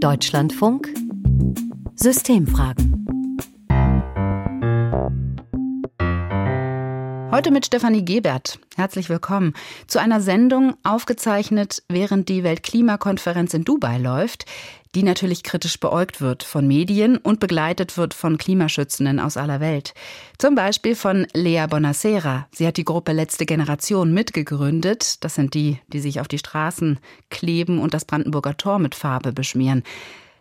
Deutschlandfunk Systemfragen. Heute mit Stefanie Gebert. Herzlich willkommen zu einer Sendung aufgezeichnet, während die Weltklimakonferenz in Dubai läuft, die natürlich kritisch beäugt wird von Medien und begleitet wird von Klimaschützenden aus aller Welt. Zum Beispiel von Lea Bonacera. Sie hat die Gruppe Letzte Generation mitgegründet. Das sind die, die sich auf die Straßen kleben und das Brandenburger Tor mit Farbe beschmieren.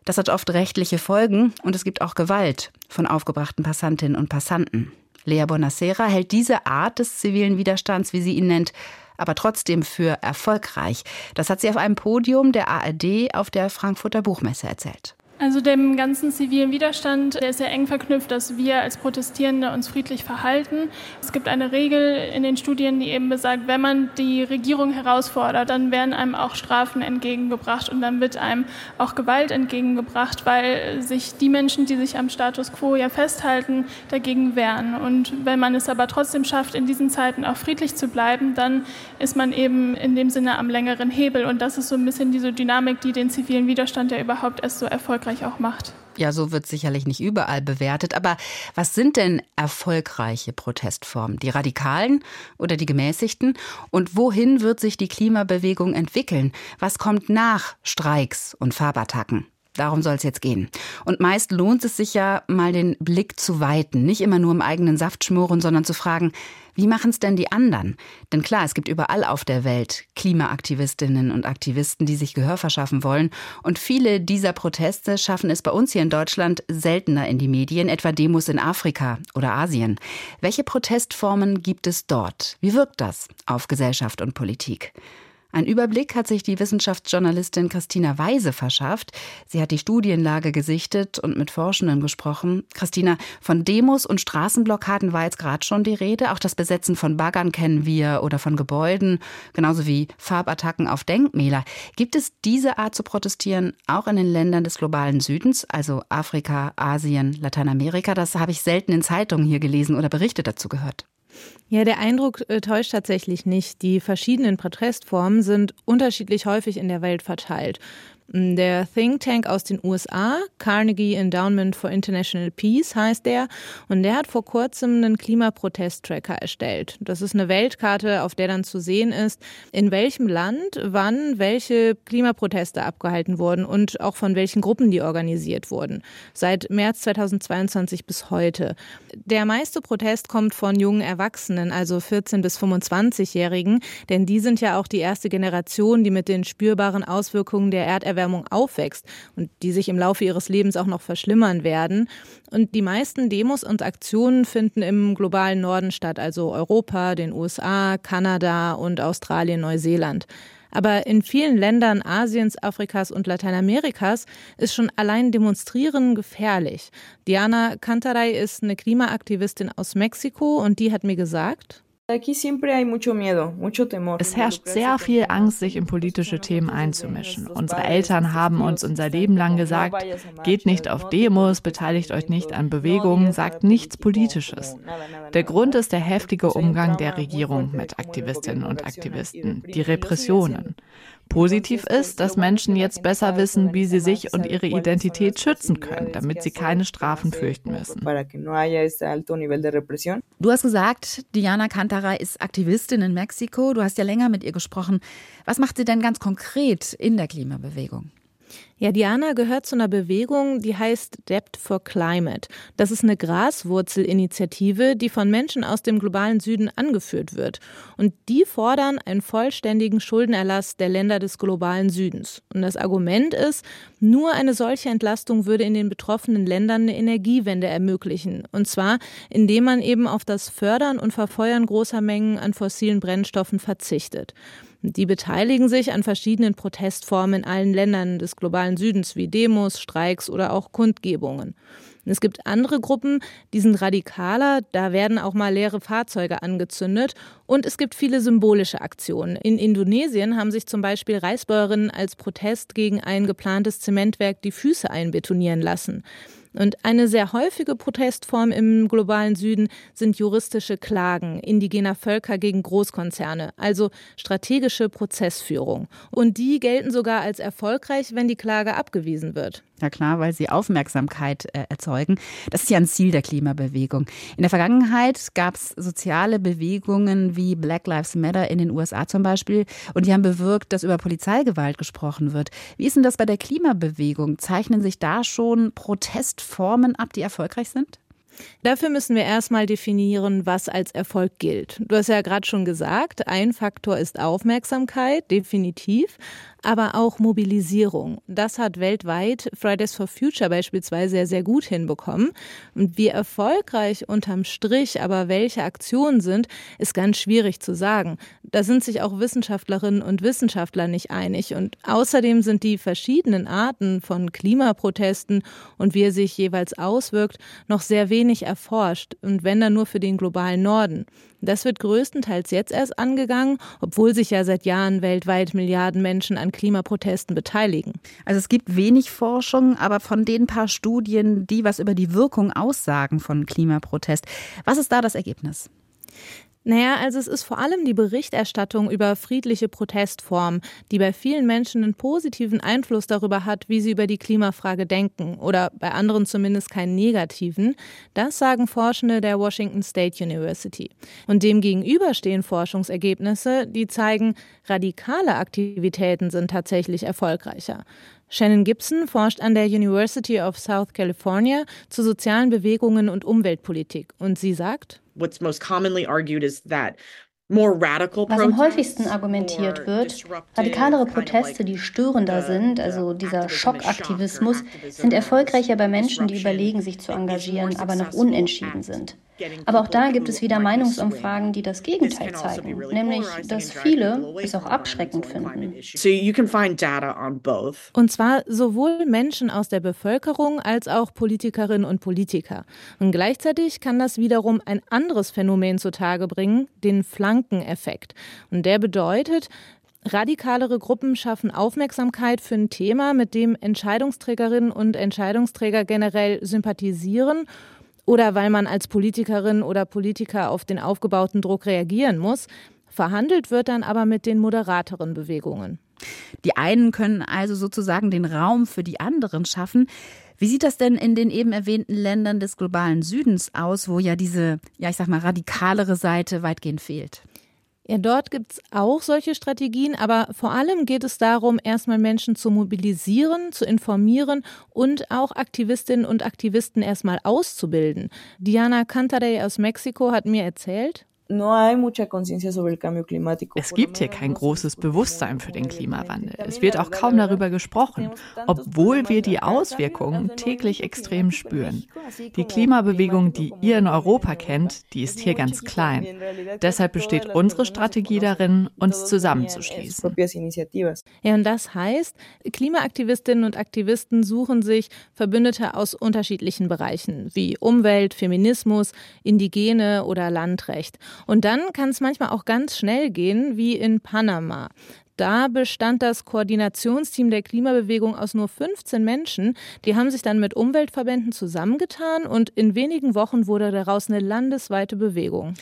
Das hat oft rechtliche Folgen und es gibt auch Gewalt von aufgebrachten Passantinnen und Passanten. Lea Bonacera hält diese Art des zivilen Widerstands, wie sie ihn nennt, aber trotzdem für erfolgreich. Das hat sie auf einem Podium der ARD auf der Frankfurter Buchmesse erzählt. Also dem ganzen zivilen Widerstand, der ist sehr eng verknüpft, dass wir als Protestierende uns friedlich verhalten. Es gibt eine Regel in den Studien, die eben besagt, wenn man die Regierung herausfordert, dann werden einem auch Strafen entgegengebracht und dann wird einem auch Gewalt entgegengebracht, weil sich die Menschen, die sich am Status quo ja festhalten, dagegen wehren. Und wenn man es aber trotzdem schafft, in diesen Zeiten auch friedlich zu bleiben, dann ist man eben in dem Sinne am längeren Hebel. Und das ist so ein bisschen diese Dynamik, die den zivilen Widerstand ja überhaupt erst so erfolgreich erfolgreich auch macht. Ja, so wird sicherlich nicht überall bewertet. Aber was sind denn erfolgreiche Protestformen? Die radikalen oder die gemäßigten? Und wohin wird sich die Klimabewegung entwickeln? Was kommt nach Streiks und Farbattacken? Darum soll es jetzt gehen. Und meist lohnt es sich ja, mal den Blick zu weiten. Nicht immer nur im eigenen Saft schmoren, sondern zu fragen, wie machen es denn die anderen? Denn klar, es gibt überall auf der Welt Klimaaktivistinnen und Aktivisten, die sich Gehör verschaffen wollen. Und viele dieser Proteste schaffen es bei uns hier in Deutschland seltener in die Medien, etwa Demos in Afrika oder Asien. Welche Protestformen gibt es dort? Wie wirkt das auf Gesellschaft und Politik? Ein Überblick hat sich die Wissenschaftsjournalistin Christina Weise verschafft. Sie hat die Studienlage gesichtet und mit Forschenden gesprochen. Christina, von Demos und Straßenblockaden war jetzt gerade schon die Rede. Auch das Besetzen von Baggern kennen wir oder von Gebäuden, genauso wie Farbattacken auf Denkmäler. Gibt es diese Art zu protestieren auch in den Ländern des globalen Südens, also Afrika, Asien, Lateinamerika? Das habe ich selten in Zeitungen hier gelesen oder Berichte dazu gehört. Ja, der Eindruck äh, täuscht tatsächlich nicht. Die verschiedenen Protestformen sind unterschiedlich häufig in der Welt verteilt. Der Think Tank aus den USA, Carnegie Endowment for International Peace heißt der, und der hat vor kurzem einen Klimaprotest-Tracker erstellt. Das ist eine Weltkarte, auf der dann zu sehen ist, in welchem Land wann welche Klimaproteste abgehalten wurden und auch von welchen Gruppen die organisiert wurden. Seit März 2022 bis heute. Der meiste Protest kommt von jungen Erwachsenen, also 14 bis 25-Jährigen, denn die sind ja auch die erste Generation, die mit den spürbaren Auswirkungen der Erderwärmung Erderwärmung aufwächst und die sich im Laufe ihres Lebens auch noch verschlimmern werden. Und die meisten Demos und Aktionen finden im globalen Norden statt, also Europa, den USA, Kanada und Australien, Neuseeland. Aber in vielen Ländern Asiens, Afrikas und Lateinamerikas ist schon allein Demonstrieren gefährlich. Diana Cantaray ist eine Klimaaktivistin aus Mexiko und die hat mir gesagt, es herrscht sehr viel Angst, sich in politische Themen einzumischen. Unsere Eltern haben uns unser Leben lang gesagt, geht nicht auf Demos, beteiligt euch nicht an Bewegungen, sagt nichts Politisches. Der Grund ist der heftige Umgang der Regierung mit Aktivistinnen und Aktivisten, die Repressionen. Positiv ist, dass Menschen jetzt besser wissen, wie sie sich und ihre Identität schützen können, damit sie keine Strafen fürchten müssen. Du hast gesagt, Diana Cantara ist Aktivistin in Mexiko. Du hast ja länger mit ihr gesprochen. Was macht sie denn ganz konkret in der Klimabewegung? Ja, Diana gehört zu einer Bewegung, die heißt Debt for Climate. Das ist eine Graswurzelinitiative, die von Menschen aus dem globalen Süden angeführt wird. Und die fordern einen vollständigen Schuldenerlass der Länder des globalen Südens. Und das Argument ist, nur eine solche Entlastung würde in den betroffenen Ländern eine Energiewende ermöglichen. Und zwar, indem man eben auf das Fördern und Verfeuern großer Mengen an fossilen Brennstoffen verzichtet. Die beteiligen sich an verschiedenen Protestformen in allen Ländern des globalen Südens wie Demos, Streiks oder auch Kundgebungen. Es gibt andere Gruppen, die sind radikaler, da werden auch mal leere Fahrzeuge angezündet und es gibt viele symbolische Aktionen. In Indonesien haben sich zum Beispiel Reisbäuerinnen als Protest gegen ein geplantes Zementwerk die Füße einbetonieren lassen. Und eine sehr häufige Protestform im globalen Süden sind juristische Klagen indigener Völker gegen Großkonzerne, also strategische Prozessführung. Und die gelten sogar als erfolgreich, wenn die Klage abgewiesen wird. Ja klar, weil sie Aufmerksamkeit äh, erzeugen. Das ist ja ein Ziel der Klimabewegung. In der Vergangenheit gab es soziale Bewegungen wie Black Lives Matter in den USA zum Beispiel und die haben bewirkt, dass über Polizeigewalt gesprochen wird. Wie ist denn das bei der Klimabewegung? Zeichnen sich da schon Protestformen ab, die erfolgreich sind? Dafür müssen wir erstmal definieren, was als Erfolg gilt. Du hast ja gerade schon gesagt, ein Faktor ist Aufmerksamkeit, definitiv aber auch Mobilisierung. Das hat weltweit Fridays for Future beispielsweise sehr, sehr gut hinbekommen. Und wie erfolgreich unterm Strich aber welche Aktionen sind, ist ganz schwierig zu sagen. Da sind sich auch Wissenschaftlerinnen und Wissenschaftler nicht einig. Und außerdem sind die verschiedenen Arten von Klimaprotesten und wie er sich jeweils auswirkt, noch sehr wenig erforscht. Und wenn dann nur für den globalen Norden. Das wird größtenteils jetzt erst angegangen, obwohl sich ja seit Jahren weltweit Milliarden Menschen an Klimaprotesten beteiligen. Also es gibt wenig Forschung, aber von den paar Studien, die was über die Wirkung aussagen von Klimaprotest, was ist da das Ergebnis? Naja, also es ist vor allem die Berichterstattung über friedliche Protestformen, die bei vielen Menschen einen positiven Einfluss darüber hat, wie sie über die Klimafrage denken oder bei anderen zumindest keinen negativen. Das sagen Forschende der Washington State University. Und demgegenüber stehen Forschungsergebnisse, die zeigen, radikale Aktivitäten sind tatsächlich erfolgreicher. Shannon Gibson forscht an der University of South California zu sozialen Bewegungen und Umweltpolitik und sie sagt, what's most commonly argued is that was am häufigsten argumentiert wird, radikalere Proteste, die störender sind, also dieser Schockaktivismus, sind erfolgreicher bei Menschen, die überlegen, sich zu engagieren, aber noch unentschieden sind. Aber auch da gibt es wieder Meinungsumfragen, die das Gegenteil zeigen, nämlich, dass viele es auch abschreckend finden. Und zwar sowohl Menschen aus der Bevölkerung als auch Politikerinnen und Politiker. Und gleichzeitig kann das wiederum ein anderes Phänomen zutage bringen, den Flankeneffekt. Und der bedeutet, Radikalere Gruppen schaffen Aufmerksamkeit für ein Thema, mit dem Entscheidungsträgerinnen und Entscheidungsträger generell sympathisieren oder weil man als Politikerin oder Politiker auf den aufgebauten Druck reagieren muss. Verhandelt wird dann aber mit den moderateren Bewegungen. Die einen können also sozusagen den Raum für die anderen schaffen. Wie sieht das denn in den eben erwähnten Ländern des globalen Südens aus, wo ja diese, ja, ich sag mal, radikalere Seite weitgehend fehlt? Ja, dort gibt es auch solche Strategien, aber vor allem geht es darum, erstmal Menschen zu mobilisieren, zu informieren und auch Aktivistinnen und Aktivisten erstmal auszubilden. Diana Cantarey aus Mexiko hat mir erzählt, es gibt hier kein großes Bewusstsein für den Klimawandel. Es wird auch kaum darüber gesprochen, obwohl wir die Auswirkungen täglich extrem spüren. Die Klimabewegung, die ihr in Europa kennt, die ist hier ganz klein. Deshalb besteht unsere Strategie darin, uns zusammenzuschließen. Ja, und das heißt, Klimaaktivistinnen und Aktivisten suchen sich Verbündete aus unterschiedlichen Bereichen, wie Umwelt, Feminismus, Indigene oder Landrecht. Und dann kann es manchmal auch ganz schnell gehen, wie in Panama. Da bestand das Koordinationsteam der Klimabewegung aus nur 15 Menschen. Die haben sich dann mit Umweltverbänden zusammengetan und in wenigen Wochen wurde daraus eine landesweite Bewegung.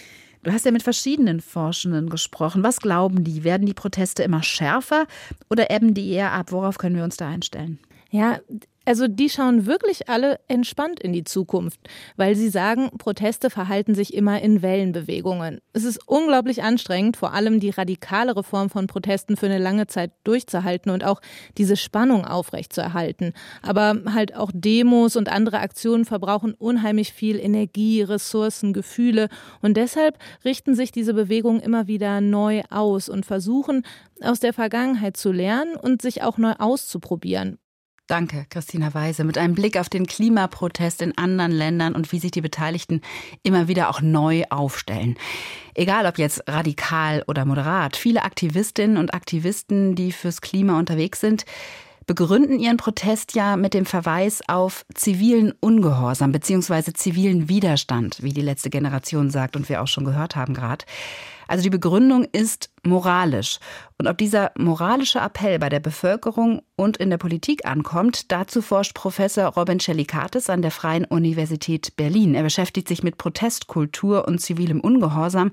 Du hast ja mit verschiedenen Forschenden gesprochen. Was glauben die? Werden die Proteste immer schärfer oder ebben die eher ab? Worauf können wir uns da einstellen? Ja, also die schauen wirklich alle entspannt in die Zukunft, weil sie sagen, Proteste verhalten sich immer in Wellenbewegungen. Es ist unglaublich anstrengend, vor allem die radikalere Form von Protesten für eine lange Zeit durchzuhalten und auch diese Spannung aufrechtzuerhalten. Aber halt auch Demos und andere Aktionen verbrauchen unheimlich viel Energie, Ressourcen, Gefühle und deshalb richten sich diese Bewegungen immer wieder neu aus und versuchen, aus der Vergangenheit zu lernen und sich auch neu auszuprobieren. Danke, Christina Weise. Mit einem Blick auf den Klimaprotest in anderen Ländern und wie sich die Beteiligten immer wieder auch neu aufstellen. Egal ob jetzt radikal oder moderat, viele Aktivistinnen und Aktivisten, die fürs Klima unterwegs sind, begründen ihren Protest ja mit dem Verweis auf zivilen Ungehorsam bzw. zivilen Widerstand, wie die letzte Generation sagt und wir auch schon gehört haben gerade. Also die Begründung ist moralisch. Und ob dieser moralische Appell bei der Bevölkerung und in der Politik ankommt, dazu forscht Professor Robin Cellikatis an der Freien Universität Berlin. Er beschäftigt sich mit Protestkultur und zivilem Ungehorsam.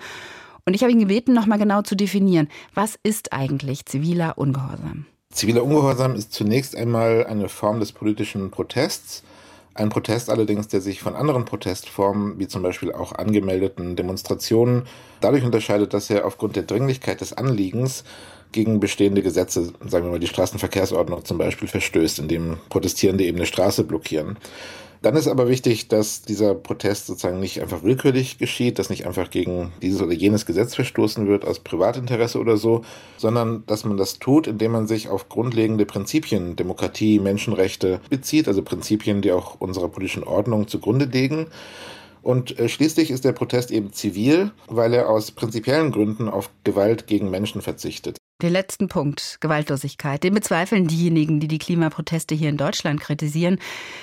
Und ich habe ihn gebeten, nochmal genau zu definieren, was ist eigentlich ziviler Ungehorsam? Ziviler Ungehorsam ist zunächst einmal eine Form des politischen Protests. Ein Protest allerdings, der sich von anderen Protestformen, wie zum Beispiel auch angemeldeten Demonstrationen, dadurch unterscheidet, dass er aufgrund der Dringlichkeit des Anliegens gegen bestehende Gesetze, sagen wir mal die Straßenverkehrsordnung zum Beispiel, verstößt, indem Protestierende eben eine Straße blockieren. Dann ist aber wichtig, dass dieser Protest sozusagen nicht einfach willkürlich geschieht, dass nicht einfach gegen dieses oder jenes Gesetz verstoßen wird aus Privatinteresse oder so, sondern dass man das tut, indem man sich auf grundlegende Prinzipien, Demokratie, Menschenrechte bezieht, also Prinzipien, die auch unserer politischen Ordnung zugrunde liegen. Und äh, schließlich ist der Protest eben zivil, weil er aus prinzipiellen Gründen auf Gewalt gegen Menschen verzichtet. Den letzten Punkt, Gewaltlosigkeit, den bezweifeln diejenigen, die die Klimaproteste hier in Deutschland kritisieren.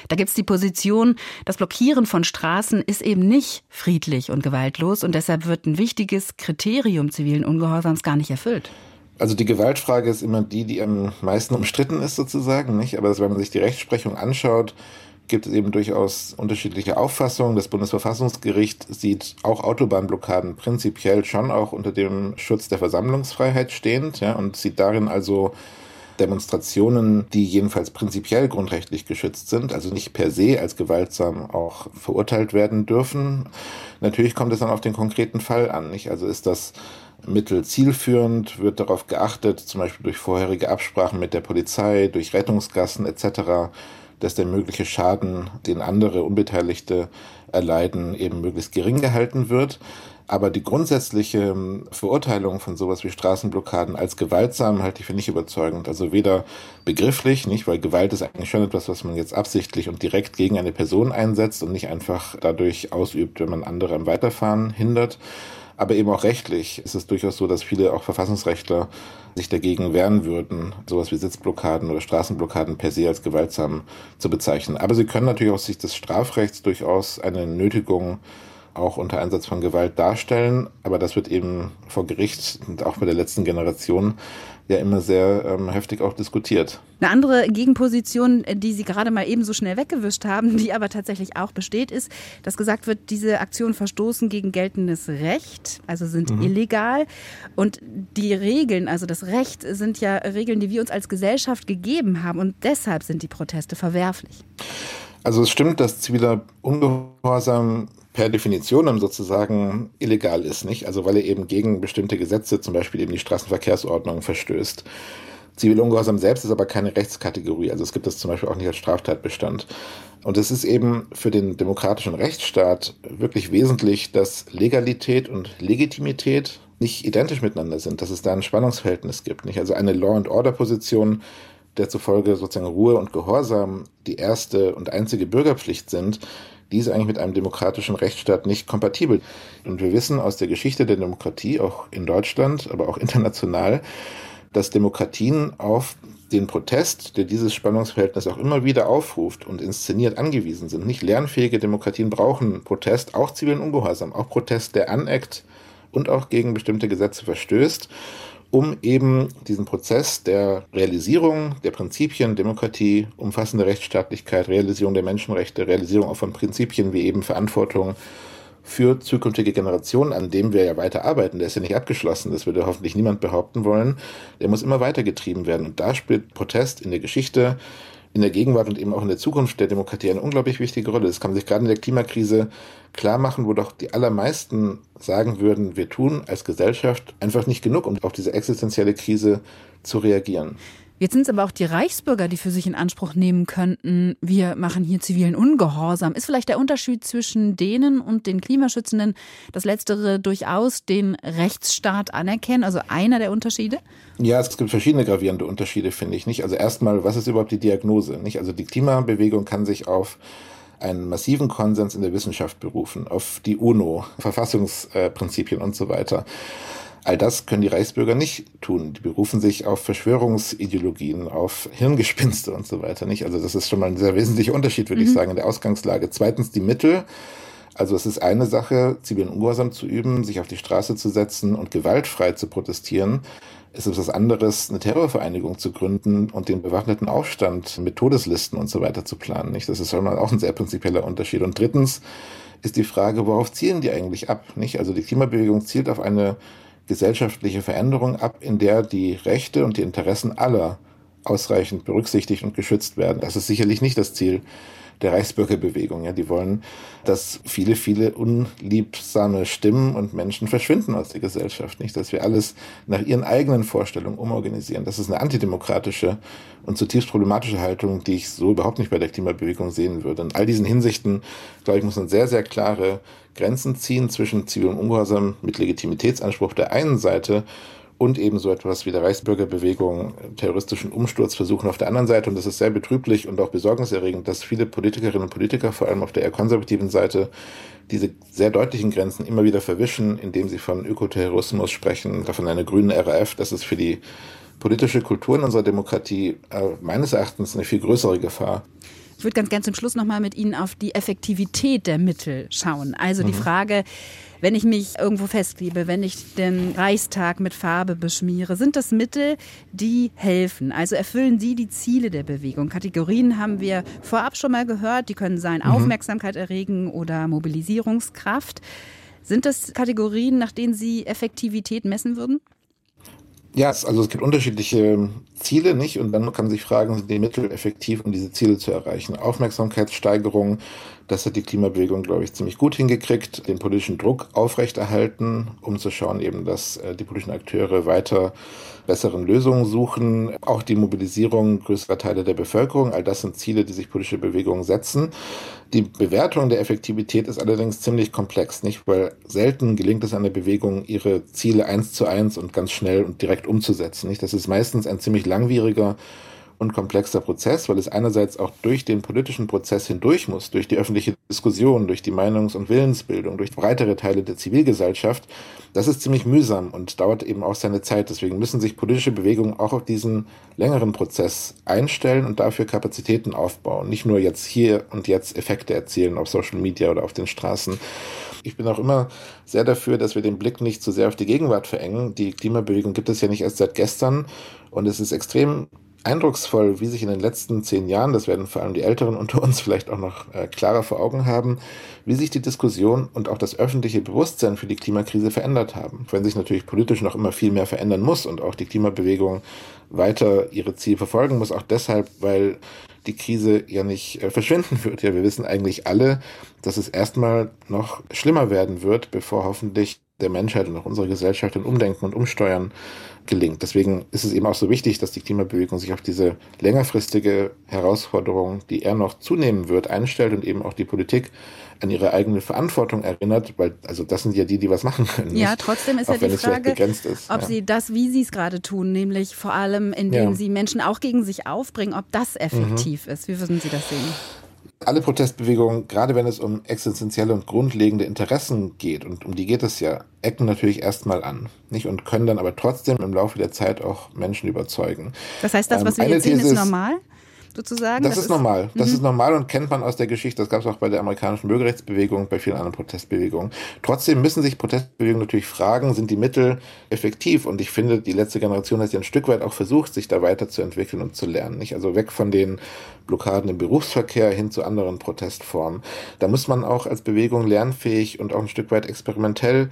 Da gibt es die Position, das Blockieren von Straßen ist eben nicht friedlich und gewaltlos und deshalb wird ein wichtiges Kriterium zivilen Ungehorsams gar nicht erfüllt. Also die Gewaltfrage ist immer die, die am meisten umstritten ist sozusagen, nicht? Aber wenn man sich die Rechtsprechung anschaut, gibt es eben durchaus unterschiedliche Auffassungen. Das Bundesverfassungsgericht sieht auch Autobahnblockaden prinzipiell schon auch unter dem Schutz der Versammlungsfreiheit stehend ja, und sieht darin also Demonstrationen, die jedenfalls prinzipiell grundrechtlich geschützt sind, also nicht per se als gewaltsam auch verurteilt werden dürfen. Natürlich kommt es dann auf den konkreten Fall an. Nicht? Also ist das Mittel zielführend, wird darauf geachtet, zum Beispiel durch vorherige Absprachen mit der Polizei, durch Rettungsgassen etc., dass der mögliche Schaden, den andere Unbeteiligte erleiden, eben möglichst gering gehalten wird. Aber die grundsätzliche ähm, Verurteilung von sowas wie Straßenblockaden als gewaltsam halte ich für nicht überzeugend. Also weder begrifflich, nicht, weil Gewalt ist eigentlich schon etwas, was man jetzt absichtlich und direkt gegen eine Person einsetzt und nicht einfach dadurch ausübt, wenn man andere am Weiterfahren hindert. Aber eben auch rechtlich ist es durchaus so, dass viele auch Verfassungsrechtler sich dagegen wehren würden, sowas wie Sitzblockaden oder Straßenblockaden per se als gewaltsam zu bezeichnen. Aber sie können natürlich aus Sicht des Strafrechts durchaus eine Nötigung auch unter Einsatz von Gewalt darstellen. Aber das wird eben vor Gericht und auch bei der letzten Generation ja immer sehr ähm, heftig auch diskutiert. Eine andere Gegenposition, die Sie gerade mal eben so schnell weggewischt haben, die aber tatsächlich auch besteht, ist, dass gesagt wird, diese Aktionen verstoßen gegen geltendes Recht, also sind mhm. illegal. Und die Regeln, also das Recht, sind ja Regeln, die wir uns als Gesellschaft gegeben haben. Und deshalb sind die Proteste verwerflich. Also es stimmt, dass ziviler Ungehorsam per Definition sozusagen illegal ist, nicht? Also weil er eben gegen bestimmte Gesetze, zum Beispiel eben die Straßenverkehrsordnung, verstößt. Zivilungehorsam selbst ist aber keine Rechtskategorie. Also es gibt das zum Beispiel auch nicht als Straftatbestand. Und es ist eben für den demokratischen Rechtsstaat wirklich wesentlich, dass Legalität und Legitimität nicht identisch miteinander sind, dass es da ein Spannungsverhältnis gibt. Nicht? Also eine Law-and-Order-Position, der zufolge sozusagen Ruhe und Gehorsam die erste und einzige Bürgerpflicht sind, die ist eigentlich mit einem demokratischen Rechtsstaat nicht kompatibel. Und wir wissen aus der Geschichte der Demokratie, auch in Deutschland, aber auch international, dass Demokratien auf den Protest, der dieses Spannungsverhältnis auch immer wieder aufruft und inszeniert, angewiesen sind. Nicht lernfähige Demokratien brauchen Protest, auch zivilen Ungehorsam, auch Protest, der aneckt und auch gegen bestimmte Gesetze verstößt um eben diesen Prozess der Realisierung der Prinzipien Demokratie, umfassende Rechtsstaatlichkeit, Realisierung der Menschenrechte, Realisierung auch von Prinzipien wie eben Verantwortung für zukünftige Generationen, an dem wir ja weiter arbeiten. Der ist ja nicht abgeschlossen, das würde hoffentlich niemand behaupten wollen. Der muss immer weitergetrieben werden. Und da spielt Protest in der Geschichte in der Gegenwart und eben auch in der Zukunft der Demokratie eine unglaublich wichtige Rolle. Das kann man sich gerade in der Klimakrise klar machen, wo doch die allermeisten sagen würden, wir tun als Gesellschaft einfach nicht genug, um auf diese existenzielle Krise zu reagieren. Jetzt sind es aber auch die Reichsbürger, die für sich in Anspruch nehmen könnten, wir machen hier zivilen Ungehorsam. Ist vielleicht der Unterschied zwischen denen und den Klimaschützenden, das letztere durchaus den Rechtsstaat anerkennen, also einer der Unterschiede? Ja, es gibt verschiedene gravierende Unterschiede, finde ich nicht. Also erstmal, was ist überhaupt die Diagnose? Nicht? Also die Klimabewegung kann sich auf einen massiven Konsens in der Wissenschaft berufen, auf die UNO, Verfassungsprinzipien und so weiter. All das können die Reichsbürger nicht tun. Die berufen sich auf Verschwörungsideologien, auf Hirngespinste und so weiter nicht. Also das ist schon mal ein sehr wesentlicher Unterschied, würde mhm. ich sagen, in der Ausgangslage. Zweitens die Mittel. Also es ist eine Sache, zivilen Ungehorsam zu üben, sich auf die Straße zu setzen und gewaltfrei zu protestieren. Es ist was anderes, eine Terrorvereinigung zu gründen und den bewaffneten Aufstand mit Todeslisten und so weiter zu planen. Nicht? Das ist schon mal auch ein sehr prinzipieller Unterschied. Und drittens ist die Frage, worauf zielen die eigentlich ab? Nicht? Also die Klimabewegung zielt auf eine gesellschaftliche Veränderung ab, in der die Rechte und die Interessen aller ausreichend berücksichtigt und geschützt werden. Das ist sicherlich nicht das Ziel der Reichsbürgerbewegung. Ja, die wollen, dass viele, viele unliebsame Stimmen und Menschen verschwinden aus der Gesellschaft. Nicht, dass wir alles nach ihren eigenen Vorstellungen umorganisieren. Das ist eine antidemokratische und zutiefst problematische Haltung, die ich so überhaupt nicht bei der Klimabewegung sehen würde. In all diesen Hinsichten, glaube ich, muss man sehr, sehr klare Grenzen ziehen zwischen zivilem Ungehorsam mit Legitimitätsanspruch der einen Seite und eben so etwas wie der Reichsbürgerbewegung, terroristischen Umsturzversuchen auf der anderen Seite. Und das ist sehr betrüblich und auch besorgniserregend, dass viele Politikerinnen und Politiker, vor allem auf der eher konservativen Seite, diese sehr deutlichen Grenzen immer wieder verwischen, indem sie von Ökoterrorismus sprechen, davon eine grüne RAF. Das ist für die politische Kultur in unserer Demokratie äh, meines Erachtens eine viel größere Gefahr. Ich würde ganz gern zum Schluss nochmal mit Ihnen auf die Effektivität der Mittel schauen. Also mhm. die Frage, wenn ich mich irgendwo festklebe, wenn ich den Reichstag mit Farbe beschmiere, sind das Mittel, die helfen? Also erfüllen sie die Ziele der Bewegung? Kategorien haben wir vorab schon mal gehört. Die können sein mhm. Aufmerksamkeit erregen oder Mobilisierungskraft. Sind das Kategorien, nach denen Sie Effektivität messen würden? Ja, also es gibt unterschiedliche Ziele, nicht? Und dann kann man sich fragen, sind die Mittel effektiv, um diese Ziele zu erreichen? Aufmerksamkeitssteigerung, das hat die Klimabewegung, glaube ich, ziemlich gut hingekriegt, den politischen Druck aufrechterhalten, um zu schauen eben, dass äh, die politischen Akteure weiter besseren Lösungen suchen. Auch die Mobilisierung größerer Teile der Bevölkerung, all das sind Ziele, die sich politische Bewegungen setzen. Die Bewertung der Effektivität ist allerdings ziemlich komplex, nicht? Weil selten gelingt es einer Bewegung, ihre Ziele eins zu eins und ganz schnell und direkt umzusetzen, nicht? Das ist meistens ein ziemlich langwieriger und komplexer Prozess, weil es einerseits auch durch den politischen Prozess hindurch muss, durch die öffentliche Diskussion, durch die Meinungs- und Willensbildung, durch breitere Teile der Zivilgesellschaft. Das ist ziemlich mühsam und dauert eben auch seine Zeit. Deswegen müssen sich politische Bewegungen auch auf diesen längeren Prozess einstellen und dafür Kapazitäten aufbauen. Nicht nur jetzt hier und jetzt Effekte erzielen auf Social Media oder auf den Straßen. Ich bin auch immer sehr dafür, dass wir den Blick nicht zu sehr auf die Gegenwart verengen. Die Klimabewegung gibt es ja nicht erst seit gestern und es ist extrem eindrucksvoll, wie sich in den letzten zehn Jahren, das werden vor allem die Älteren unter uns vielleicht auch noch äh, klarer vor Augen haben, wie sich die Diskussion und auch das öffentliche Bewusstsein für die Klimakrise verändert haben. Wenn sich natürlich politisch noch immer viel mehr verändern muss und auch die Klimabewegung weiter ihre Ziele verfolgen muss, auch deshalb, weil die Krise ja nicht äh, verschwinden wird. Ja, wir wissen eigentlich alle, dass es erstmal noch schlimmer werden wird, bevor hoffentlich der Menschheit und auch unserer Gesellschaft ein Umdenken und Umsteuern gelingt. Deswegen ist es eben auch so wichtig, dass die Klimabewegung sich auf diese längerfristige Herausforderung, die er noch zunehmen wird, einstellt und eben auch die Politik an ihre eigene Verantwortung erinnert, weil also das sind ja die, die was machen können. Ja, trotzdem ist auch ja die Frage, ob ja. sie das, wie sie es gerade tun, nämlich vor allem, indem ja. sie Menschen auch gegen sich aufbringen, ob das effektiv mhm. ist. Wie würden Sie das sehen? alle Protestbewegungen, gerade wenn es um existenzielle und grundlegende Interessen geht, und um die geht es ja, ecken natürlich erstmal an, nicht? Und können dann aber trotzdem im Laufe der Zeit auch Menschen überzeugen. Das heißt, das, was ähm, wir jetzt sehen, ist normal? Sozusagen? Das, das ist, ist, normal. Das mhm. ist normal und kennt man aus der Geschichte. Das gab es auch bei der amerikanischen Bürgerrechtsbewegung, bei vielen anderen Protestbewegungen. Trotzdem müssen sich Protestbewegungen natürlich fragen, sind die Mittel effektiv? Und ich finde, die letzte Generation hat ja ein Stück weit auch versucht, sich da weiterzuentwickeln und zu lernen. Nicht? Also weg von den Blockaden im Berufsverkehr hin zu anderen Protestformen. Da muss man auch als Bewegung lernfähig und auch ein Stück weit experimentell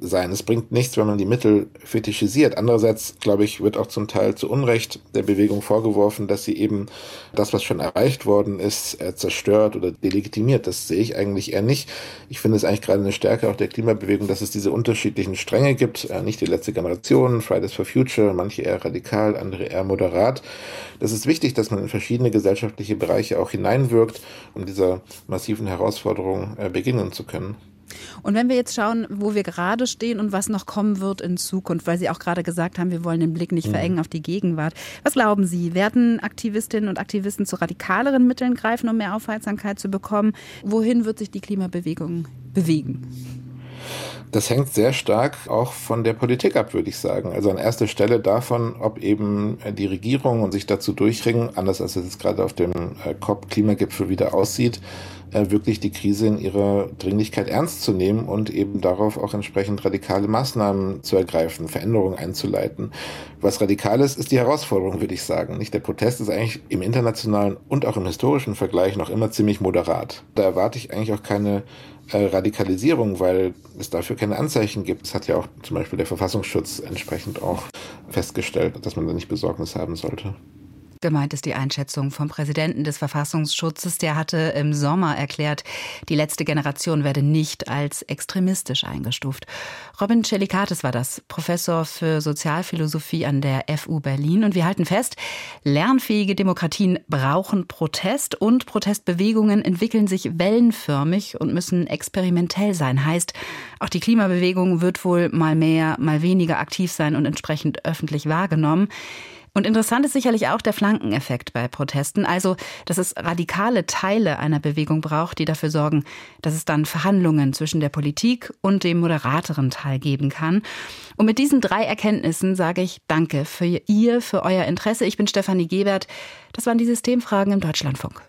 sein. Es bringt nichts, wenn man die Mittel fetischisiert. Andererseits, glaube ich, wird auch zum Teil zu Unrecht der Bewegung vorgeworfen, dass sie eben das, was schon erreicht worden ist, äh, zerstört oder delegitimiert. Das sehe ich eigentlich eher nicht. Ich finde es eigentlich gerade eine Stärke auch der Klimabewegung, dass es diese unterschiedlichen Stränge gibt. Äh, nicht die letzte Generation, Fridays for Future, manche eher radikal, andere eher moderat. Das ist wichtig, dass man in verschiedene gesellschaftliche Bereiche auch hineinwirkt, um dieser massiven Herausforderung äh, begegnen zu können. Und wenn wir jetzt schauen, wo wir gerade stehen und was noch kommen wird in Zukunft, weil Sie auch gerade gesagt haben, wir wollen den Blick nicht mhm. verengen auf die Gegenwart. Was glauben Sie, werden Aktivistinnen und Aktivisten zu radikaleren Mitteln greifen, um mehr Aufmerksamkeit zu bekommen? Wohin wird sich die Klimabewegung bewegen? Das hängt sehr stark auch von der Politik ab, würde ich sagen. Also an erster Stelle davon, ob eben die Regierung und sich dazu durchringen, anders als es jetzt gerade auf dem äh, COP-Klimagipfel wieder aussieht, äh, wirklich die Krise in ihrer Dringlichkeit ernst zu nehmen und eben darauf auch entsprechend radikale Maßnahmen zu ergreifen, Veränderungen einzuleiten. Was radikal ist, ist die Herausforderung, würde ich sagen. Nicht der Protest ist eigentlich im internationalen und auch im historischen Vergleich noch immer ziemlich moderat. Da erwarte ich eigentlich auch keine äh, Radikalisierung, weil es dafür keine Anzeichen gibt. Es hat ja auch zum Beispiel der Verfassungsschutz entsprechend auch festgestellt, dass man da nicht Besorgnis haben sollte. Gemeint ist die Einschätzung vom Präsidenten des Verfassungsschutzes. Der hatte im Sommer erklärt, die letzte Generation werde nicht als extremistisch eingestuft. Robin Celicatis war das, Professor für Sozialphilosophie an der FU Berlin. Und wir halten fest, lernfähige Demokratien brauchen Protest und Protestbewegungen entwickeln sich wellenförmig und müssen experimentell sein. Heißt, auch die Klimabewegung wird wohl mal mehr, mal weniger aktiv sein und entsprechend öffentlich wahrgenommen. Und interessant ist sicherlich auch der Flankeneffekt bei Protesten, also dass es radikale Teile einer Bewegung braucht, die dafür sorgen, dass es dann Verhandlungen zwischen der Politik und dem moderateren Teil geben kann. Und mit diesen drei Erkenntnissen sage ich Danke für ihr, für euer Interesse. Ich bin Stefanie Gebert. Das waren die Systemfragen im Deutschlandfunk.